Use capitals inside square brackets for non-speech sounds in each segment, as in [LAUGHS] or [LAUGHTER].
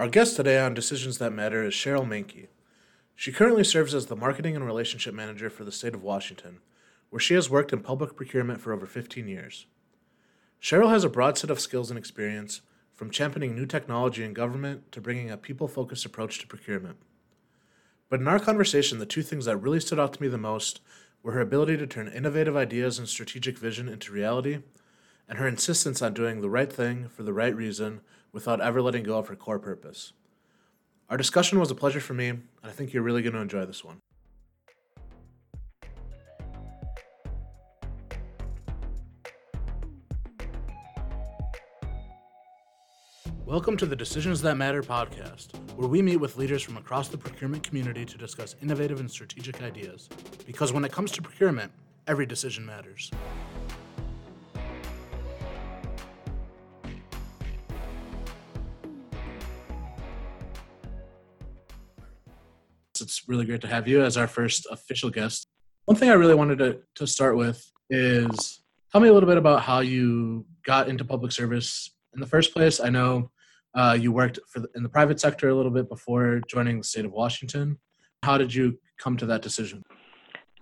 Our guest today on Decisions That Matter is Cheryl Mankey. She currently serves as the Marketing and Relationship Manager for the state of Washington, where she has worked in public procurement for over 15 years. Cheryl has a broad set of skills and experience, from championing new technology in government to bringing a people focused approach to procurement. But in our conversation, the two things that really stood out to me the most were her ability to turn innovative ideas and strategic vision into reality, and her insistence on doing the right thing for the right reason without ever letting go of her core purpose. Our discussion was a pleasure for me, and I think you're really going to enjoy this one. Welcome to the Decisions That Matter podcast, where we meet with leaders from across the procurement community to discuss innovative and strategic ideas. Because when it comes to procurement, every decision matters. Really great to have you as our first official guest. One thing I really wanted to, to start with is tell me a little bit about how you got into public service in the first place. I know uh, you worked for the, in the private sector a little bit before joining the state of Washington. How did you come to that decision?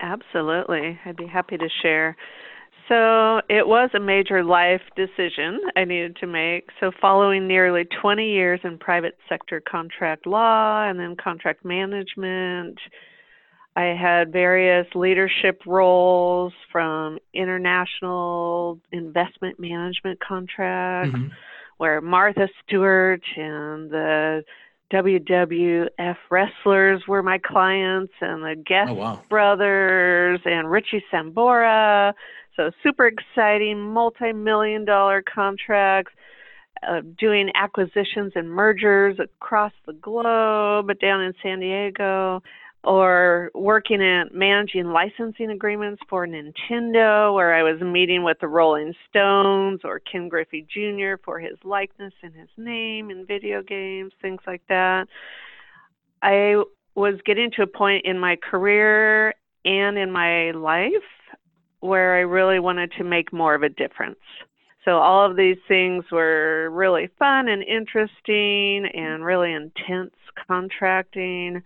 Absolutely. I'd be happy to share. So it was a major life decision I needed to make. So, following nearly 20 years in private sector contract law and then contract management, I had various leadership roles from international investment management contracts, mm-hmm. where Martha Stewart and the WWF wrestlers were my clients, and the Guest oh, wow. Brothers and Richie Sambora so super exciting, multi-million dollar contracts, uh, doing acquisitions and mergers across the globe, but down in San Diego, or working at managing licensing agreements for Nintendo, where I was meeting with the Rolling Stones or Ken Griffey Jr. for his likeness and his name in video games, things like that. I was getting to a point in my career and in my life where I really wanted to make more of a difference. So all of these things were really fun and interesting and really intense contracting.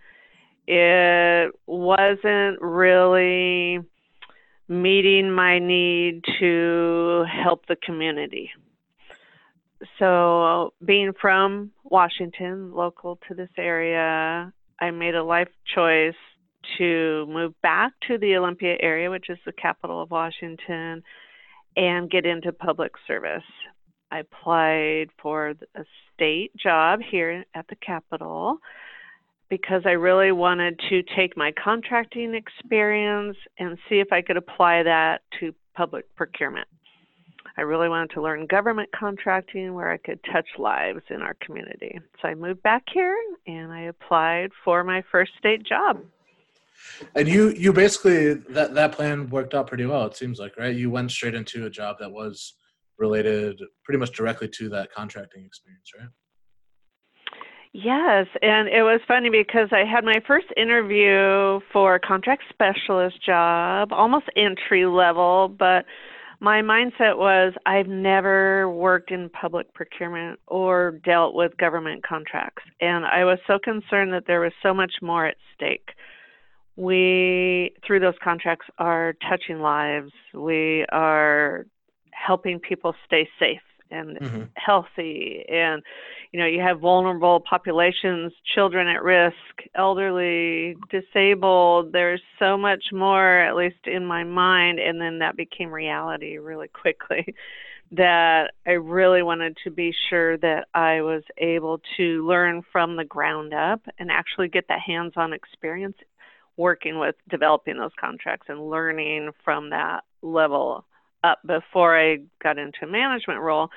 It wasn't really meeting my need to help the community. So, being from Washington, local to this area, I made a life choice to move back to the Olympia area, which is the capital of Washington, and get into public service. I applied for a state job here at the Capitol because I really wanted to take my contracting experience and see if I could apply that to public procurement. I really wanted to learn government contracting where I could touch lives in our community. So I moved back here and I applied for my first state job. And you you basically that that plan worked out pretty well. It seems like right. You went straight into a job that was related pretty much directly to that contracting experience, right? Yes, and it was funny because I had my first interview for a contract specialist job, almost entry level, but my mindset was I've never worked in public procurement or dealt with government contracts. And I was so concerned that there was so much more at stake we through those contracts are touching lives. We are helping people stay safe and mm-hmm. healthy. And you know you have vulnerable populations children at risk elderly disabled. There's so much more at least in my mind. And then that became reality really quickly [LAUGHS] that I really wanted to be sure that I was able to learn from the ground up and actually get that hands on experience working with developing those contracts and learning from that level up before I got into a management role.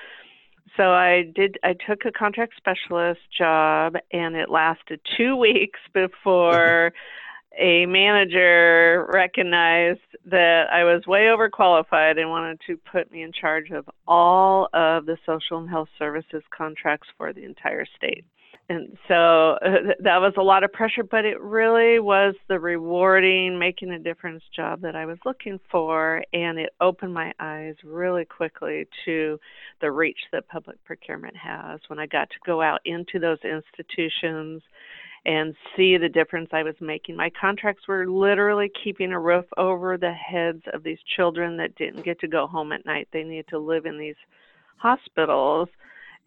So I did I took a contract specialist job and it lasted 2 [LAUGHS] weeks before [LAUGHS] a manager recognized that I was way overqualified and wanted to put me in charge of all of the social and health services contracts for the entire state. And so uh, [LAUGHS] that was a lot of pressure, but it really was the rewarding, making a difference job that I was looking for. And it opened my eyes really quickly to the reach that public procurement has when I got to go out into those institutions and see the difference I was making. My contracts were literally keeping a roof over the heads of these children that didn't get to go home at night. They needed to live in these hospitals,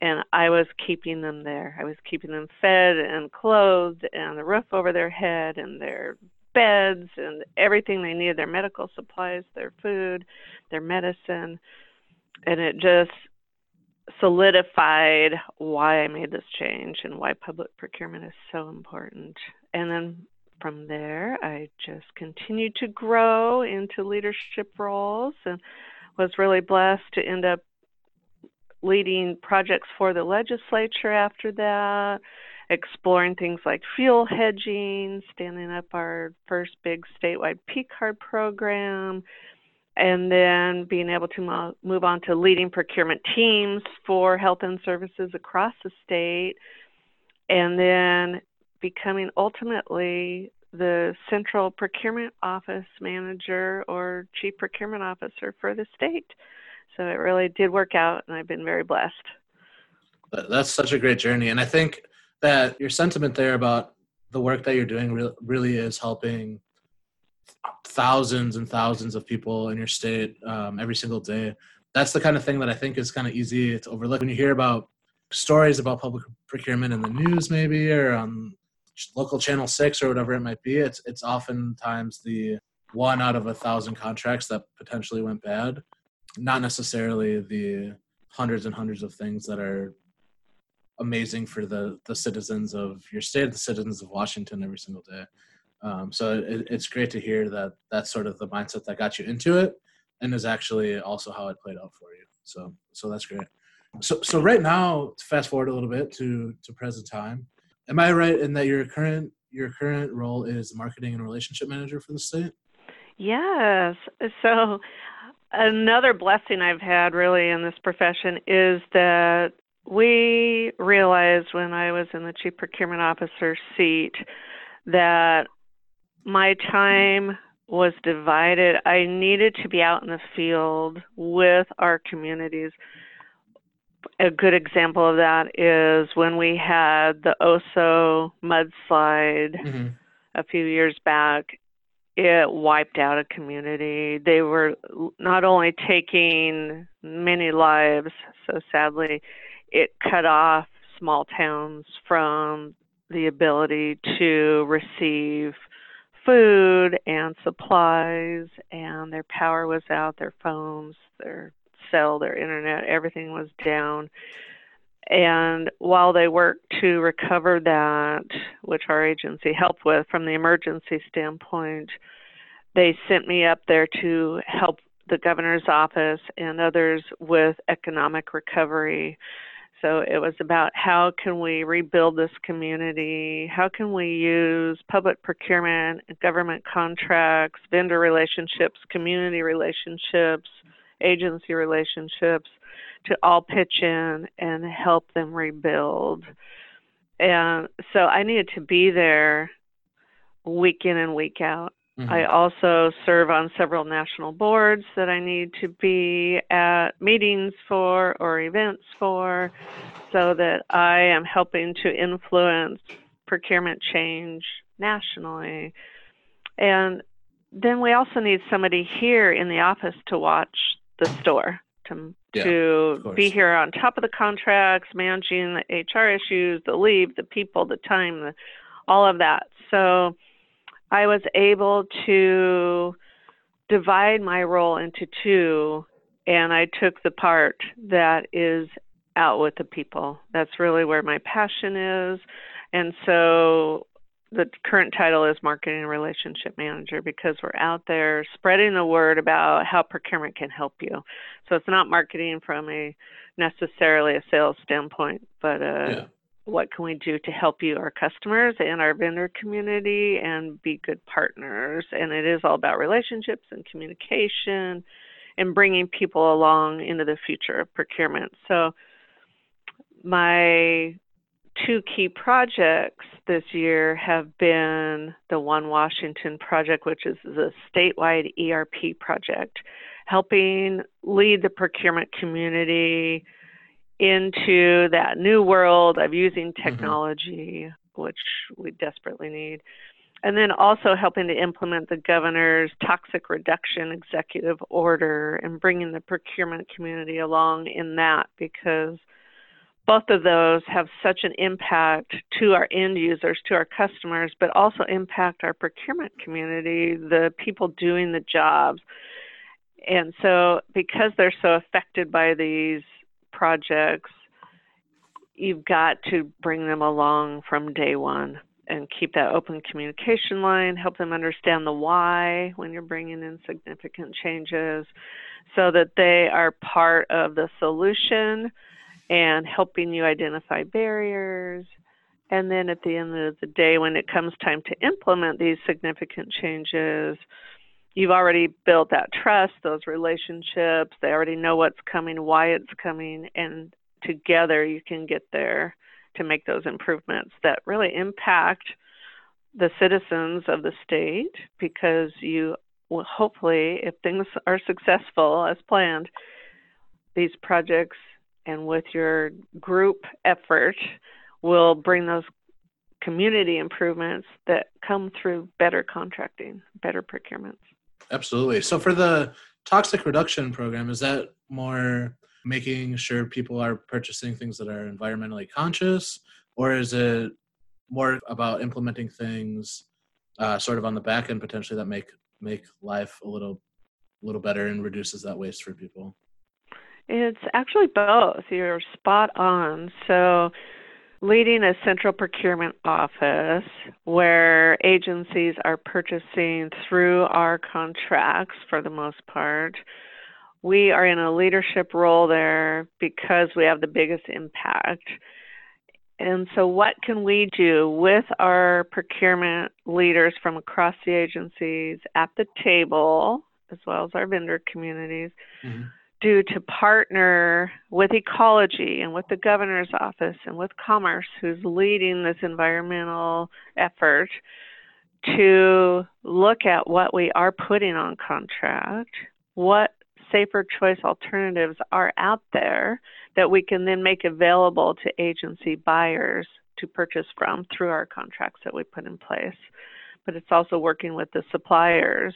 and I was keeping them there. I was keeping them fed and clothed, and the roof over their head, and their beds, and everything they needed their medical supplies, their food, their medicine. And it just solidified why I made this change and why public procurement is so important. And then from there, I just continued to grow into leadership roles and was really blessed to end up leading projects for the legislature after that, exploring things like fuel hedging, standing up our first big statewide P card program, and then being able to mo- move on to leading procurement teams for health and services across the state, and then becoming ultimately the central procurement office manager or chief procurement officer for the state. So it really did work out, and I've been very blessed. That's such a great journey. And I think that your sentiment there about the work that you're doing really is helping thousands and thousands of people in your state um, every single day. That's the kind of thing that I think is kind of easy to overlook when you hear about stories about public procurement in the news, maybe or on local channel six or whatever it might be. It's it's oftentimes the one out of a thousand contracts that potentially went bad, not necessarily the hundreds and hundreds of things that are amazing for the the citizens of your state, the citizens of Washington every single day. Um, so it, it's great to hear that that's sort of the mindset that got you into it, and is actually also how it played out for you. So so that's great. So so right now, fast forward a little bit to to present time. Am I right in that your current your current role is marketing and relationship manager for the state? Yes. So another blessing I've had really in this profession is that we realized when I was in the chief procurement officer seat that my time was divided. I needed to be out in the field with our communities. A good example of that is when we had the Oso mudslide mm-hmm. a few years back. It wiped out a community. They were not only taking many lives, so sadly, it cut off small towns from the ability to receive food and supplies, and their power was out, their phones, their cell, their internet, everything was down. And while they worked to recover that, which our agency helped with from the emergency standpoint, they sent me up there to help the governor's office and others with economic recovery so it was about how can we rebuild this community? How can we use public procurement, government contracts, vendor relationships, community relationships, agency relationships to all pitch in and help them rebuild. And so I needed to be there week in and week out. Mm-hmm. I also serve on several national boards that I need to be at meetings for or events for so that I am helping to influence procurement change nationally. And then we also need somebody here in the office to watch the store to yeah, to be here on top of the contracts, managing the HR issues, the leave, the people, the time, the, all of that. So I was able to divide my role into two, and I took the part that is out with the people. That's really where my passion is. And so the current title is Marketing Relationship Manager because we're out there spreading the word about how procurement can help you. So it's not marketing from a necessarily a sales standpoint, but uh, yeah what can we do to help you, our customers, and our vendor community, and be good partners. And it is all about relationships and communication and bringing people along into the future of procurement. So, my two key projects this year have been the One Washington project, which is the statewide ERP project, helping lead the procurement community into that new world of using mm-hmm. technology, mm-hmm. which we desperately need. And then also helping to implement the governor's toxic reduction executive order and bringing the procurement community along in that because both of those have such an impact to our end users, to our customers, but also impact our procurement community, the people doing the jobs. And so, because they're so affected by these projects, you've got to bring them along from day one and keep that open communication line, help them understand the why when you're bringing in significant changes so that they are part of the solution and helping you identify barriers. And then at the end of the day, when it comes time to implement these significant changes, you've already built that trust, those relationships. They already know what's coming, why it's coming, and together you can get there to make those improvements that really impact the citizens of the state because you will hopefully, if things are successful as planned, these projects and with your group effort will bring those community improvements that come through better contracting, better procurements. Absolutely. So for the toxic reduction program, is that more making sure people are purchasing things that are environmentally conscious, or is it more about implementing things uh, sort of on the back end potentially that make make life a little a little better and reduces that waste for people? It's actually both. You're spot on. So leading a central procurement office where agencies are purchasing through our contracts for the most part we are in a leadership role there because we have the biggest impact. And so, what can we do with our procurement leaders from across the agencies at the table, as well as our vendor communities, mm-hmm. Do to partner with ecology and with the governor's office and with commerce, who's leading this environmental effort, to look at what we are putting on contract, what safer choice alternatives are out there that we can then make available to agency buyers to purchase from through our contracts that we put in place. But it's also working with the suppliers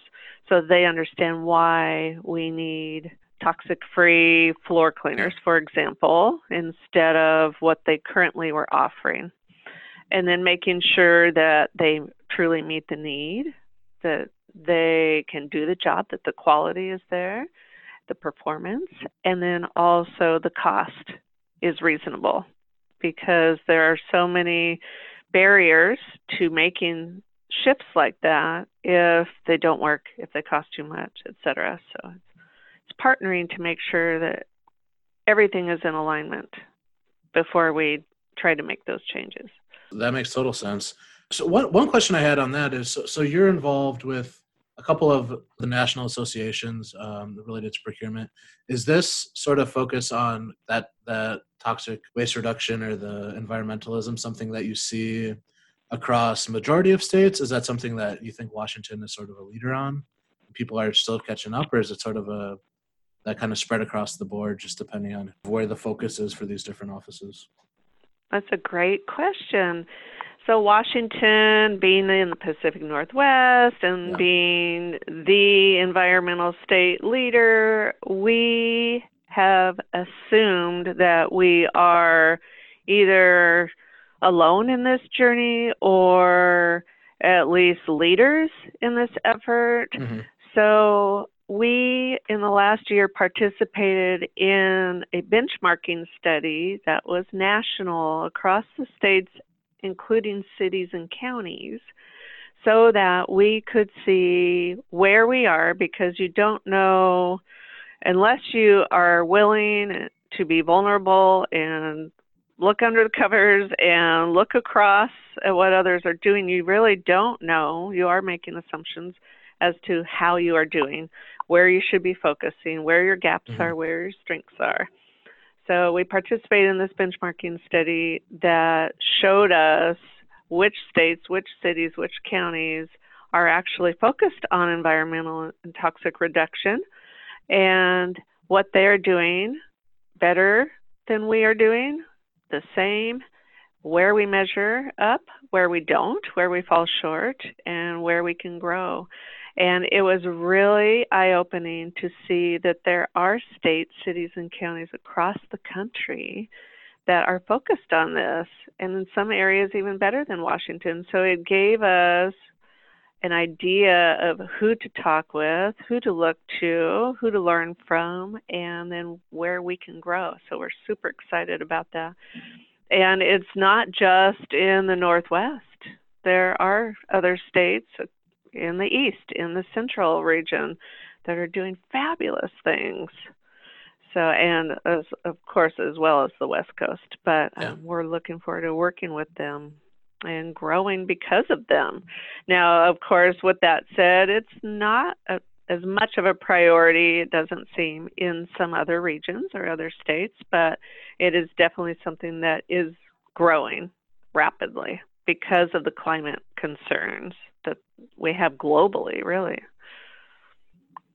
so they understand why we need toxic free floor cleaners, for example, instead of what they currently were offering. And then making sure that they truly meet the need, that they can do the job, that the quality is there, the performance, and then also the cost is reasonable because there are so many barriers to making shifts like that if they don't work, if they cost too much, etc. So partnering to make sure that everything is in alignment before we try to make those changes. That makes total sense. So one one question I had on that is so, so you're involved with a couple of the national associations um, related to procurement. Is this sort of focus on that that toxic waste reduction or the environmentalism something that you see across majority of states? Is that something that you think Washington is sort of a leader on? People are still catching up, or is it sort of a that kind of spread across the board, just depending on where the focus is for these different offices? That's a great question. So Washington being in the Pacific Northwest and yeah. being the environmental state leader, we have assumed that we are either alone in this journey or at least leaders in this effort. Mm-hmm. So we, in the last year, participated in a benchmarking study that was national across the states including cities and counties, so that we could see where we are because you don't know unless you are willing to be vulnerable and look under the covers and look across at what others are doing, you really don't know. You are making assumptions as to how you are doing, where you should be focusing, where your gaps mm-hmm. are, where your strengths are. So we participated in this benchmarking study that showed us which states, which cities, which counties are actually focused on environmental and toxic reduction and what they're doing better than we are doing, the same, where we measure up, where we don't, where we fall short, and where we can grow. And it was really eye opening to see that there are states, cities, and counties across the country that are focused on this, and in some areas, even better than Washington. So it gave us an idea of who to talk with, who to look to, who to learn from, and then where we can grow. So we're super excited about that. And it's not just in the Northwest, there are other states in the East, in the Central region, that are doing fabulous things. So, and as, of course, as well as the West Coast. But um, we're looking forward to working with them and growing because of them. Now, of course, with that said, it's not a, as much of a priority, it doesn't seem, in some other regions or other states, but it is definitely something that is growing rapidly because of the climate concerns that we have globally, really.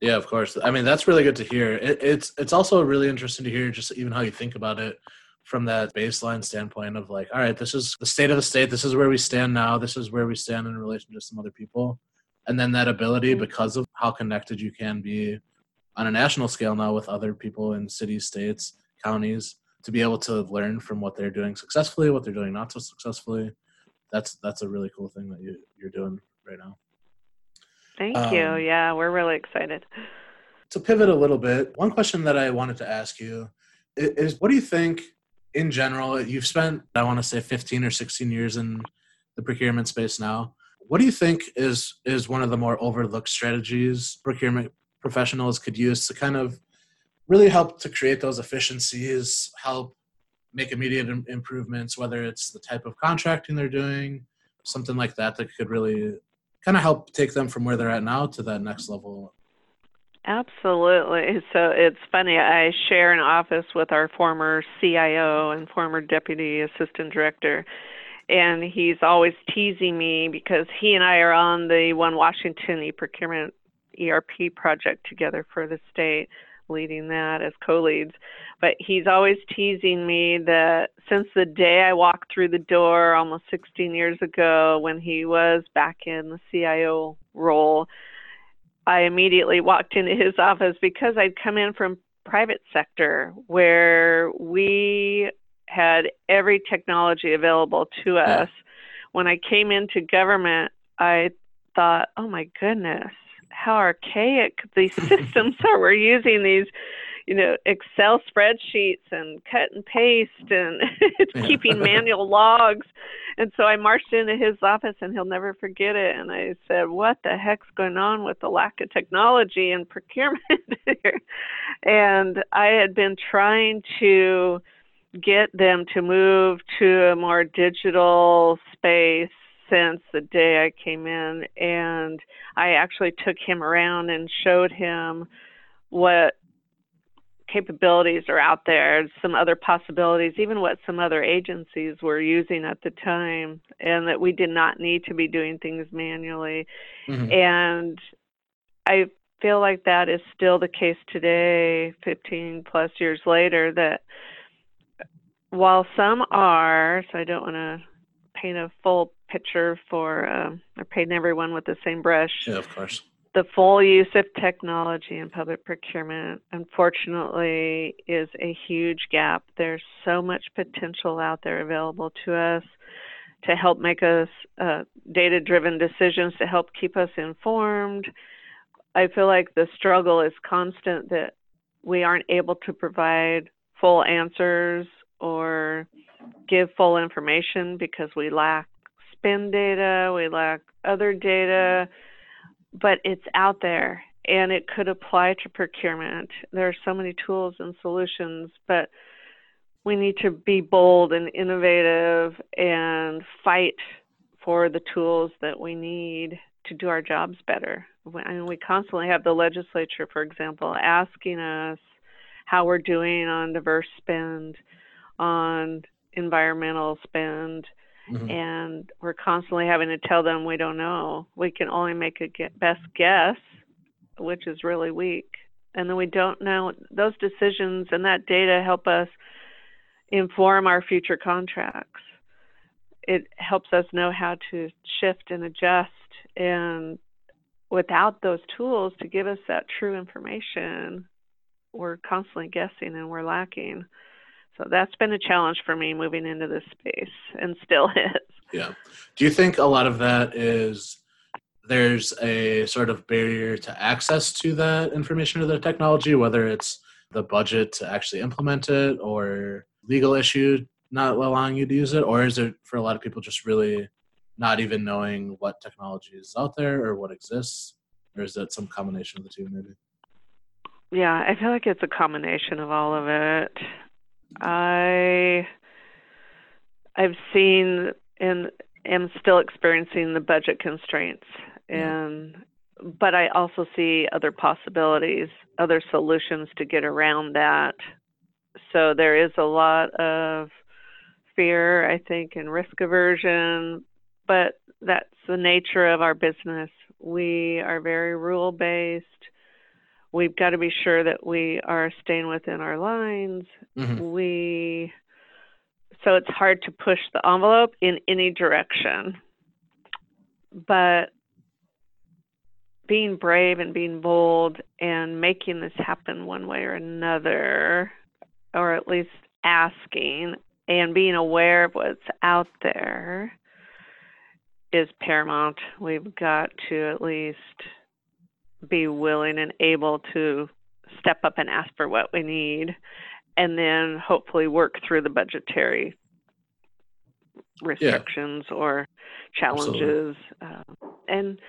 Yeah, of course. I mean, that's really good to hear. It, it's it's also really interesting to hear just even how you think about it from that baseline standpoint of like, all right, this is the state of the state. This is where we stand now. This is where we stand in relation to some other people. And then that ability, mm-hmm. because of how connected you can be on a national scale now with other people in cities, states, counties, to be able to learn from what they're doing successfully, what they're doing not so successfully. That's that's a really cool thing that you you're doing right now. Thank um, you. Yeah, we're really excited. To pivot a little bit, one question that I wanted to ask you is what do you think in general, you've spent, I want to say, 15 or 16 years in the procurement space now. What do you think is is one of the more overlooked strategies procurement professionals could use to kind of really help to create those efficiencies, help make immediate improvements, whether it's the type of contracting they're doing, something like that that could really kind of help take them from where they're at now to that next level Absolutely. So it's funny. I share an office with our former CIO and former deputy assistant director, and he's always teasing me because he and I are on the One Washington e-procurement ERP project together for the state, leading that as co-leads. But he's always teasing me that since the day I walked through the door almost 16 years ago, when he was back in the CIO role I immediately walked into his office because I'd come in from private sector where we had every technology available to us. Yeah. When I came into government, I thought, "Oh my goodness, how archaic these [LAUGHS] systems are. We're using these you know excel spreadsheets and cut and paste and [LAUGHS] it's keeping [LAUGHS] manual logs. And so i marched into his office and he'll never forget it. And i said what the heck's going on with the lack of technology and procurement here? And i had been trying to get them to move to a more digital space since the day I came in and I actually took him around and showed him what capabilities are out there, some other possibilities, even what some other agencies were using at the time, and that we did not need to be doing things manually. Mm-hmm. And I feel like that is still the case today, 15 plus years later, that while some are, so I don't want to paint a full picture for, uh, or paint everyone with the same brush. Yeah, of course the full use of technology in public procurement, unfortunately, is a huge gap. There's so much potential out there available to us to help make us uh, data driven decisions, to help keep us informed. I feel like the struggle is constant that we aren't able to provide full answers or give full information because we lack spend data, we lack other data but it's out there and it could apply to procurement. There are so many tools and solutions, but we need to be bold and innovative and fight for the tools that we need to do our jobs better. I mean, we constantly have the legislature, for example, asking us how we're doing on diverse spend, on environmental spend, mm-hmm. and we're constantly having to tell them we don't know. We can only make a best guess, which is really weak. And then we don't know those decisions and that data help us inform our future contracts. It helps us know how to shift and adjust. And without those tools to give us that true information, we're constantly guessing and we're lacking. So that's been a challenge for me moving into this space and still [LAUGHS] is. Yeah. Do you think a lot of that is there's a sort of barrier to access to that information or the technology, whether it's the budget to actually implement it or legal issue not allowing you to use it, or is it for a lot of people just really not even knowing what technology is out there or what exists, or is it some combination of the two maybe? Yeah, I feel like it's a combination of all of it. I I've seen and am still experiencing the budget constraints and but I also see other possibilities, other solutions to get around that so there is a lot of fear, I think, and risk aversion, but that's the nature of our business. We are very rule based. We've got to be sure that we are staying within our lines. Mm-hmm. We so it's hard to push the envelope in any direction. But being brave and being bold and making this happen one way or another or at least asking and being aware of what's out there is paramount. We've got to at least be willing and able to step up and ask for what we need and then hopefully work through the budgetary restrictions yeah. or challenges uh, and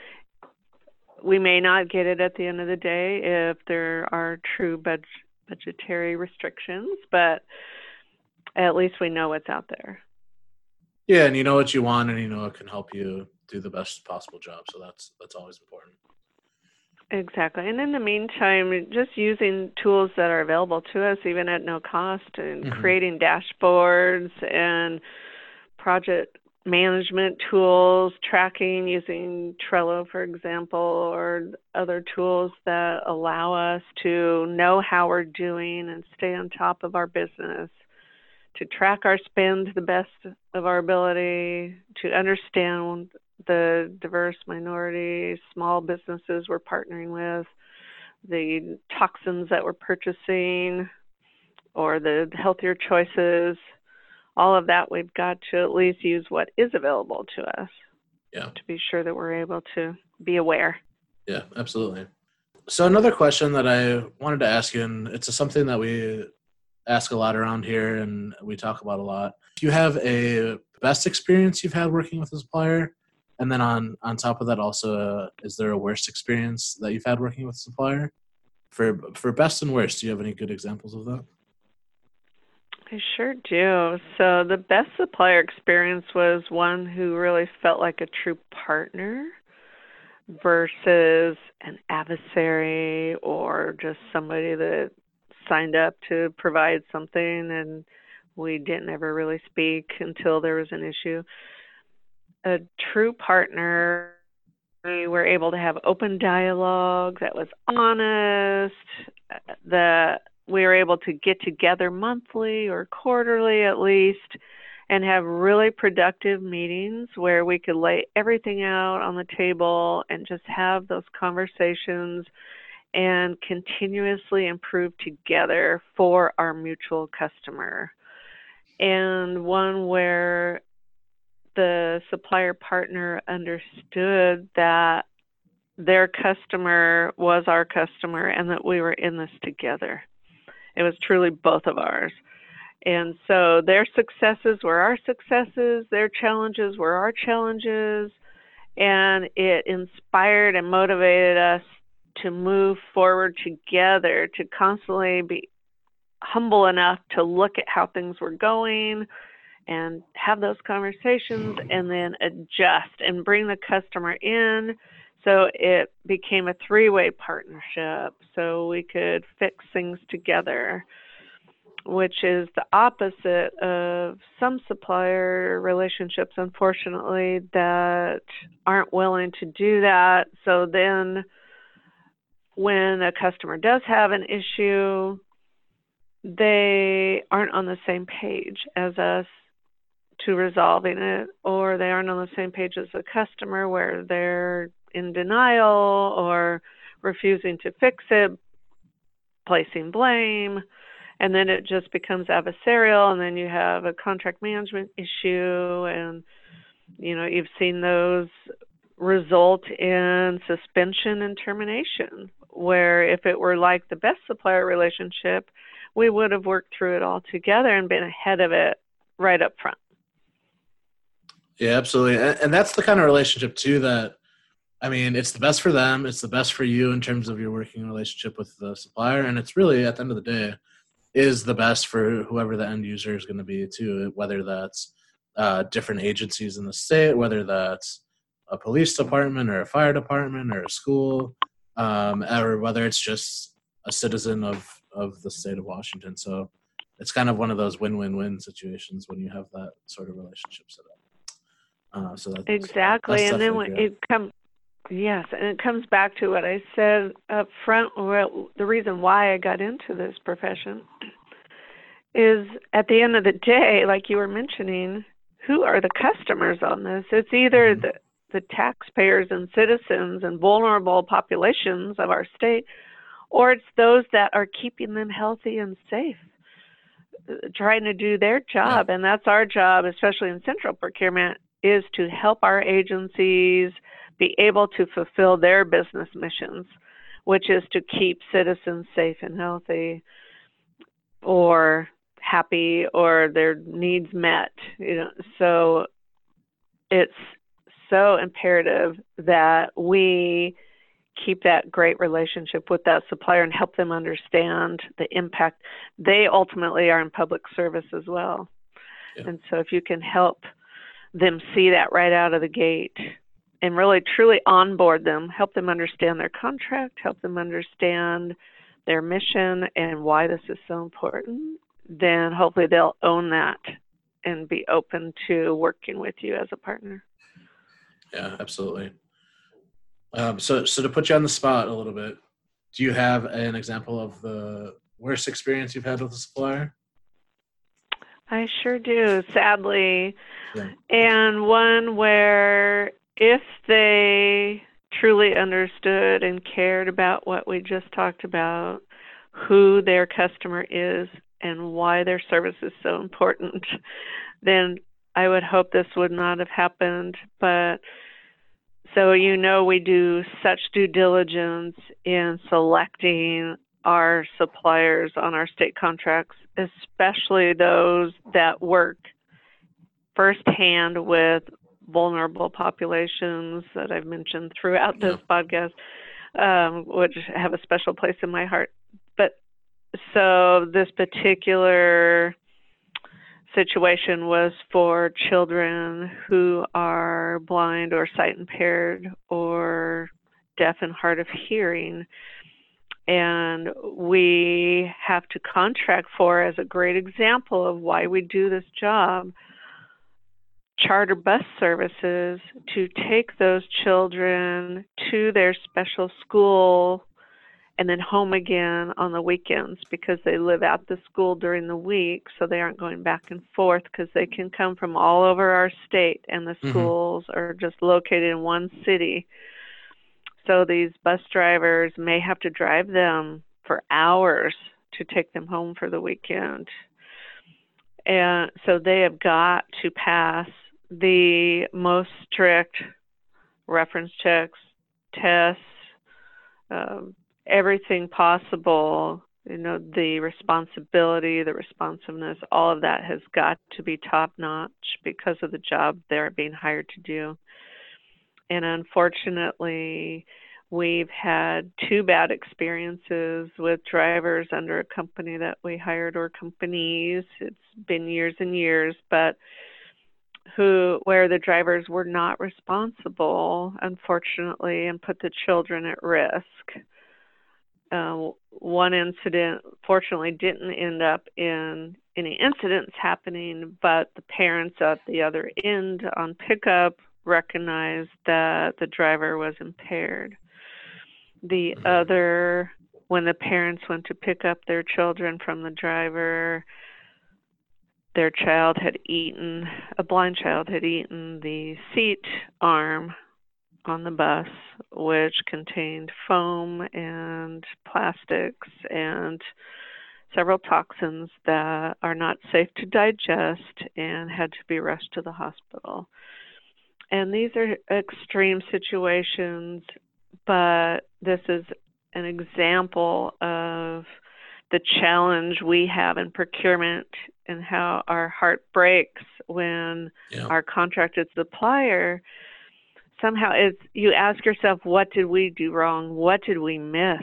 we may not get it at the end of the day if there are true budget budgetary restrictions, but at least we know what's out there. Yeah, and you know what you want, and you know it can help you do the best possible job. So that's that's always important. Exactly. And in the meantime, just using tools that are available to us, even at no cost, and mm-hmm. creating dashboards and project management tools, tracking using Trello, for example, or other tools that allow us to know how we're doing and stay on top of our business, to track our spend to the best of our ability, to understand the diverse minority, small businesses we're partnering with, the toxins that we're purchasing, or the healthier choices all of that, we've got to at least use what is available to us. Yeah. To be sure that we're able to be aware. Yeah, absolutely. So another question that I wanted to ask you, and it's something that we ask a lot around here and we talk about a lot. Do you have a best experience you've had working with a supplier? And then on on top of that, also, uh, is there a worst experience that you've had working with a supplier? For for best and worst, do you have any good examples of that? I sure do. So the best supplier experience was one who really felt like a true partner versus an adversary or just somebody that signed up to provide something and we didn't ever really speak until there was an issue. A true partner, we were able to have open dialogue that was honest, that we were able to get together monthly or quarterly at least and have really productive meetings where we could lay everything out on the table and just have those conversations and continuously improve together for our mutual customer. And one where the supplier partner understood that their customer was our customer and that we were in this together. It was truly both of ours. And so their successes were our successes, their challenges were our challenges, and it inspired and motivated us to move forward together, to constantly be humble enough to look at how things were going and have those conversations and then adjust and bring the customer in so it became a three way partnership so we could fix things together which is the opposite of some supplier relationships, unfortunately, that aren't willing to do that. So then, when a customer does have an issue, they aren't on the same page as us to resolving it, or they aren't on the same page as the customer where they're in denial or refusing to fix it, placing blame and then it just becomes adversarial and then you have a contract management issue and you know you've seen those result in suspension and termination where if it were like the best supplier relationship we would have worked through it all together and been ahead of it right up front yeah absolutely and that's the kind of relationship too that I mean, it's the best for them. It's the best for you in terms of your working relationship with the supplier. And it's really, at the end of the day, is the best for whoever the end user is going to be too whether that's uh, different agencies in the state whether that's a police department or a fire department or a school um, or whether it's just a citizen of of the state of washington so it's kind of one of those win-win-win situations when you have that sort of relationship set up uh, so that's, exactly that's and then when it comes Yes, and it comes back to what I said up front. Well, The reason why I got into this profession is at the end of the day, like you were mentioning, who are the customers on this? It's either mm-hmm. the the taxpayers and citizens and vulnerable populations of our state, or it's those that are keeping them healthy and safe, trying to do their job. Yeah. And that's our job, especially in central procurement, is to help our agencies be able to fulfill their business missions, which is to keep citizens safe and healthy or happy or their needs met. You know, so it's so imperative that we keep that great relationship with that supplier and help them understand the impact. They ultimately are in public service as well. Yeah. And so if you can help them see that right out of the gate, and really truly onboard them, help them understand their contract, help them understand their mission and why this is so important, then hopefully they'll own that and be open to working with you as a partner. Yeah, absolutely. Um, so, so to put you on the spot a little bit, do you have an example of the worst experience you've had with a supplier? I sure do, sadly. Yeah. And one where if they truly understood and cared about what we just talked about, who their customer is and why their service is so important, [LAUGHS] then I would hope this would not have happened. But so, you know, we do such due diligence in selecting our suppliers on our state contracts, especially those that work firsthand with vulnerable populations that I've mentioned throughout this yeah. podcast, um, which have a special place in my heart. But so this particular situation was for children who are blind or sight impaired or deaf and hard of hearing. And we have to contract for, as a great example of why we do this job, charter bus services to take those children to their special school and then home again on the weekends because they live at the school during the week so they aren't going back and forth because they can come from all over our state and the mm-hmm. schools are just located in one city so these bus drivers may have to drive them for hours to take them home for the weekend and so they have got to pass the most strict reference checks, tests, um, everything possible. You know, the responsibility, the responsiveness, all of that has got to be top notch because of the job they're being hired to do. And unfortunately, We've had two bad experiences with drivers under a company that we hired or companies. It's been years and years, but who where the drivers were not responsible, unfortunately, and put the children at risk. Uh, one incident fortunately didn't end up in any incidents happening, but the parents at the other end on pickup recognized that the driver was impaired. The mm-hmm. other, when the parents went to pick up their children from the driver, their child had eaten, a blind child had eaten the seat arm on the bus, which contained foam and plastics and several toxins that are not safe to digest and had to be rushed to the hospital. And these are extreme situations, but this is an example of the challenge we have in procurement and how our heart breaks when yeah. our contracted supplier somehow it's you ask yourself what did we do wrong? What did we miss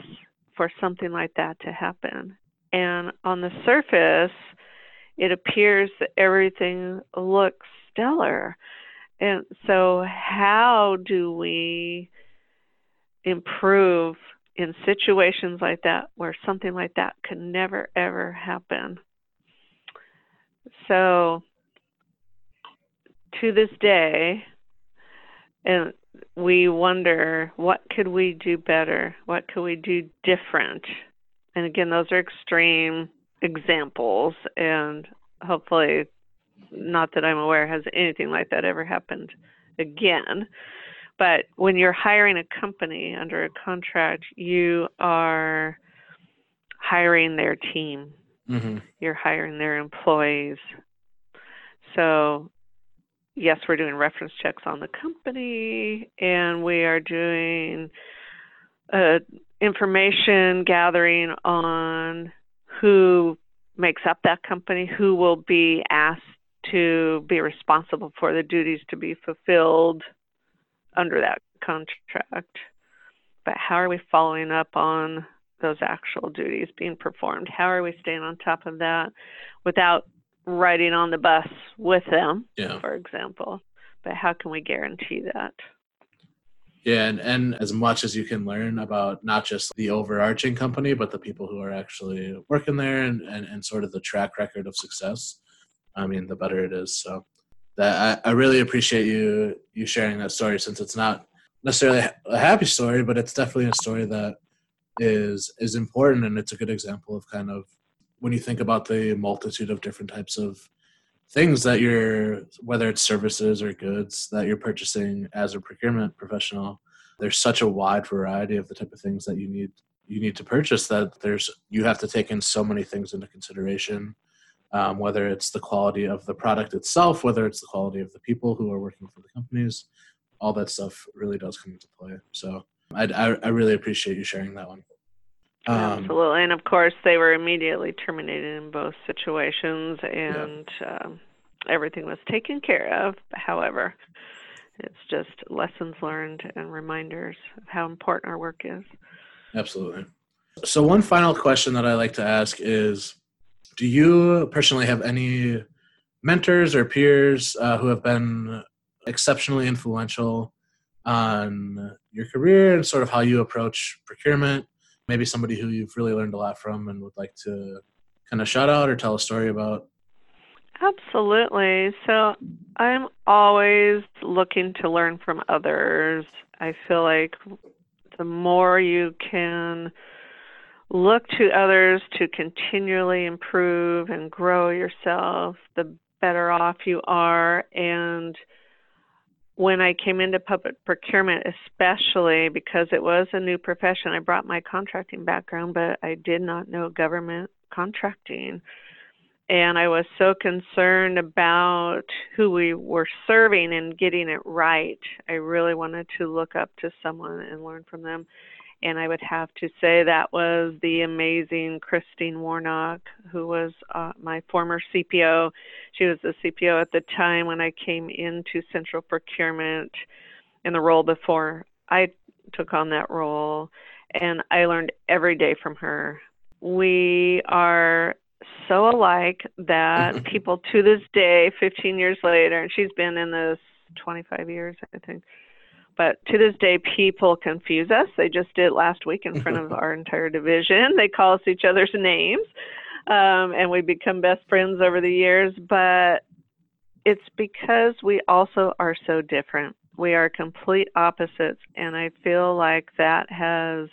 for something like that to happen? And on the surface it appears that everything looks stellar and so how do we improve in situations like that where something like that can never ever happen? So to this day and we wonder what could we do better? What could we do different? And again those are extreme examples and hopefully not that i'm aware has anything like that ever happened again. But when you're hiring a company under a contract you are hiring their team. Mm-hmm. you're hiring their employees. So yes, we're doing reference checks on the company, and we are doing uh, information gathering on who makes up that company, who will be asked to be responsible for the duties to be fulfilled under that contract. But how are we following up on those actual duties being performed? How are we staying on top of that without riding on the bus with them, yeah. for example. But how can we guarantee that? Yeah, and, and as much as you can learn about not just the overarching company, but the people who are actually working there and, and, and sort of the track record of success, I mean, the better it is. So that I, I really appreciate you you sharing that story since it's not necessarily a happy story, but it's definitely a story that is is important and it's a good example of kind of when you think about the multitude of different types of things that you're whether it's services or goods that you're purchasing as a procurement professional there's such a wide variety of the type of things that you need you need to purchase that there's you have to take in so many things into consideration um, whether it's the quality of the product itself whether it's the quality of the people who are working for the companies all that stuff really does come into play so I, I, I really appreciate you sharing that one um, Absolutely, and of course they were immediately terminated in both situations, and yeah. um, everything was taken care of. However, it's just lessons learned and reminders of how important our work is. Absolutely. So, one final question that I like to ask is Do you personally have any mentors or peers uh, who have been exceptionally influential on your career and sort of how you approach procurement? maybe somebody who you've really learned a lot from and would like to kind of shout out or tell a story about? Absolutely. So I'm always looking to learn from others. I feel like the more you can look to others to continually improve and grow yourself, the better off you are. And when I came into public procurement, especially because it was a new profession, I brought my contracting background, but I did not know government contracting. And I was so concerned about who we were serving and getting it right. I really wanted to look up to someone and learn from them and I would have to say that was the amazing Christine Warnock, who was uh, my former CPO. She was the CPO at the time when I came into central procurement in the role before I took on that role, and I learned every day from her. We are so alike that [LAUGHS] people to this day, 15 years later, and she's been in this 25 years, I think. But to this day, people confuse us. They just did last week in front of [LAUGHS] our entire division. They call us each other's names, um, and we become best friends over the years. But it's because we also are so different. We are complete opposites, and I feel like that has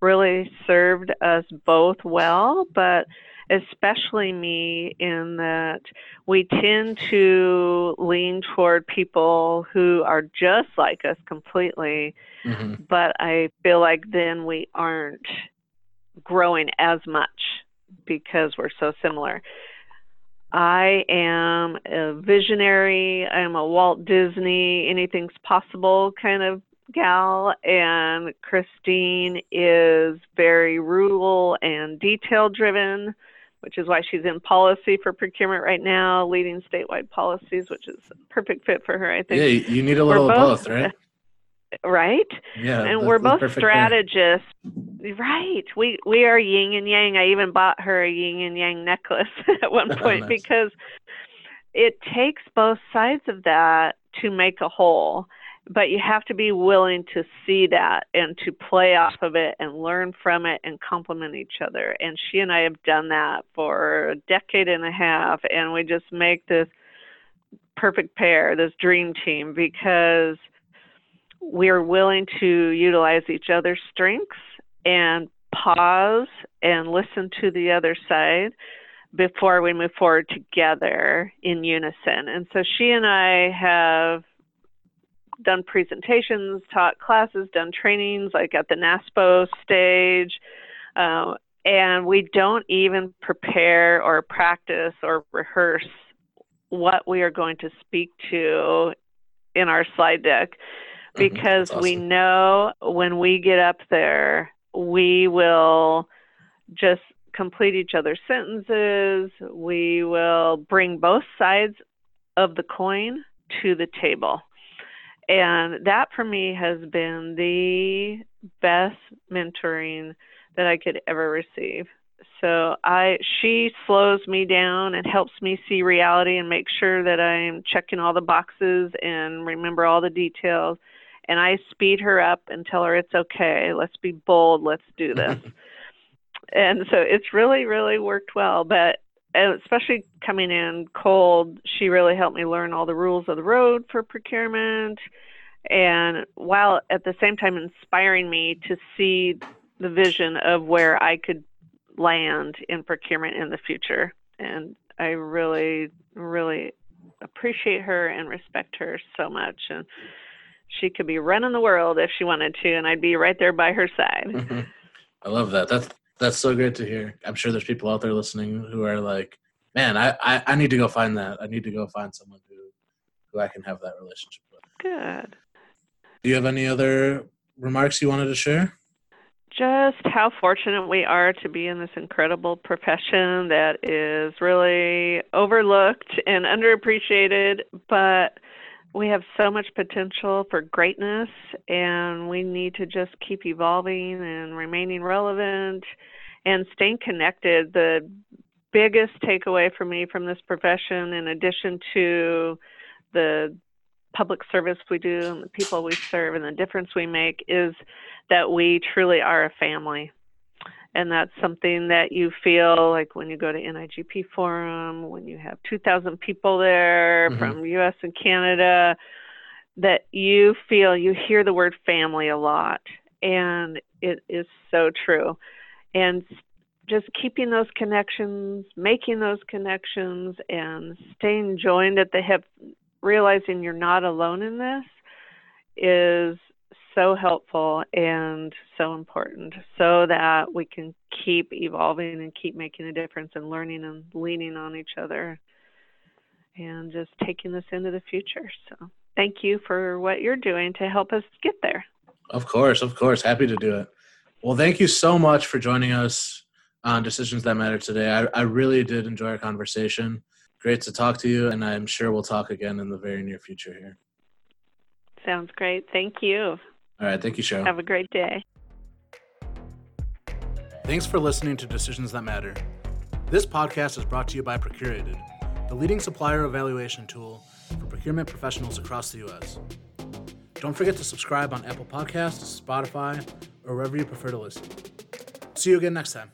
really served us both well. But especially me, in that we tend to lean toward people who are just like us completely, mm-hmm. but I feel like then we aren't growing as much because we're so similar. I am a visionary. I'm a Walt Disney, anything's possible kind of gal, and Christine is very rule and detail driven which is why she's in policy for procurement right now, leading statewide policies, which is a perfect fit for her, I think. Yeah, you need a little both, of both, right? [LAUGHS] Right? Yeah. And we're both strategists. Right. We we are yin and yang. I even bought her a yin and yang necklace [LAUGHS] at one [LAUGHS] oh, point nice. because it takes both sides of that to make a whole but you have to be willing to see that and to play off of it and learn from it and complement each other. And she and I have done that for a decade and a half, and we just make this perfect pair, this dream team, because we're willing to utilize each other's strengths and pause and listen to the other side before we move forward together in unison. And so she and I have done presentations, taught classes, done trainings like at the NASPO stage. Uh, and we don't even prepare or practice or rehearse what we are going to speak to in our slide deck mm-hmm. because awesome. we know when we get up there, we will just complete each other's sentences. We will bring both sides of the coin to the table and that for me has been the best mentoring that I could ever receive. So I she slows me down and helps me see reality and make sure that I'm checking all the boxes and remember all the details. And I speed her up and tell her it's okay. Let's be bold. Let's do this. [LAUGHS] and so it's really really worked well, but especially coming in cold, she really helped me learn all the rules of the road for procurement. And while at the same time inspiring me to see the vision of where I could land in procurement in the future. And I really, really appreciate her and respect her so much. And she could be running the world if she wanted to, and I'd be right there by her side. Mm-hmm. [LAUGHS] I love that. That's that's so great to hear. I'm sure there's people out there listening who are like, man, I, I, I need to go find that. I need to go find someone who who I can have that relationship with. Good. Do you have any other remarks you wanted to share? Just how fortunate we are to be in this incredible profession that is really overlooked and underappreciated, but we have so much potential for greatness and we need to just keep evolving and remaining relevant and staying connected. The biggest takeaway for me from this profession, in addition to the public service we do and the people we serve and the difference we make, is that we truly are a family and that's something that you feel like when you go to NIGP Forum, when you have 2,000 people there mm-hmm. from US and Canada, that you feel you hear the word family a lot. And it is so true. And just keeping those connections, making those connections, and staying joined at the hip, realizing you're not alone in this is so helpful and so important so that we can keep evolving and keep making a difference and learning and leaning on each other and just taking this into the future. So, thank you for what you're doing to help us get there. Of course, of course. Happy to do it. Well, thank you so much for joining us on Decisions That Matter today. I, I really did enjoy our conversation. Great to talk to you, and I'm sure we'll talk again in the very near future here. Sounds great. Thank you. All right. Thank you, Cheryl. Have a great day. Thanks for listening to Decisions That Matter. This podcast is brought to you by Procurated, the leading supplier evaluation tool for procurement professionals across the U.S. Don't forget to subscribe on Apple Podcasts, Spotify, or wherever you prefer to listen. See you again next time.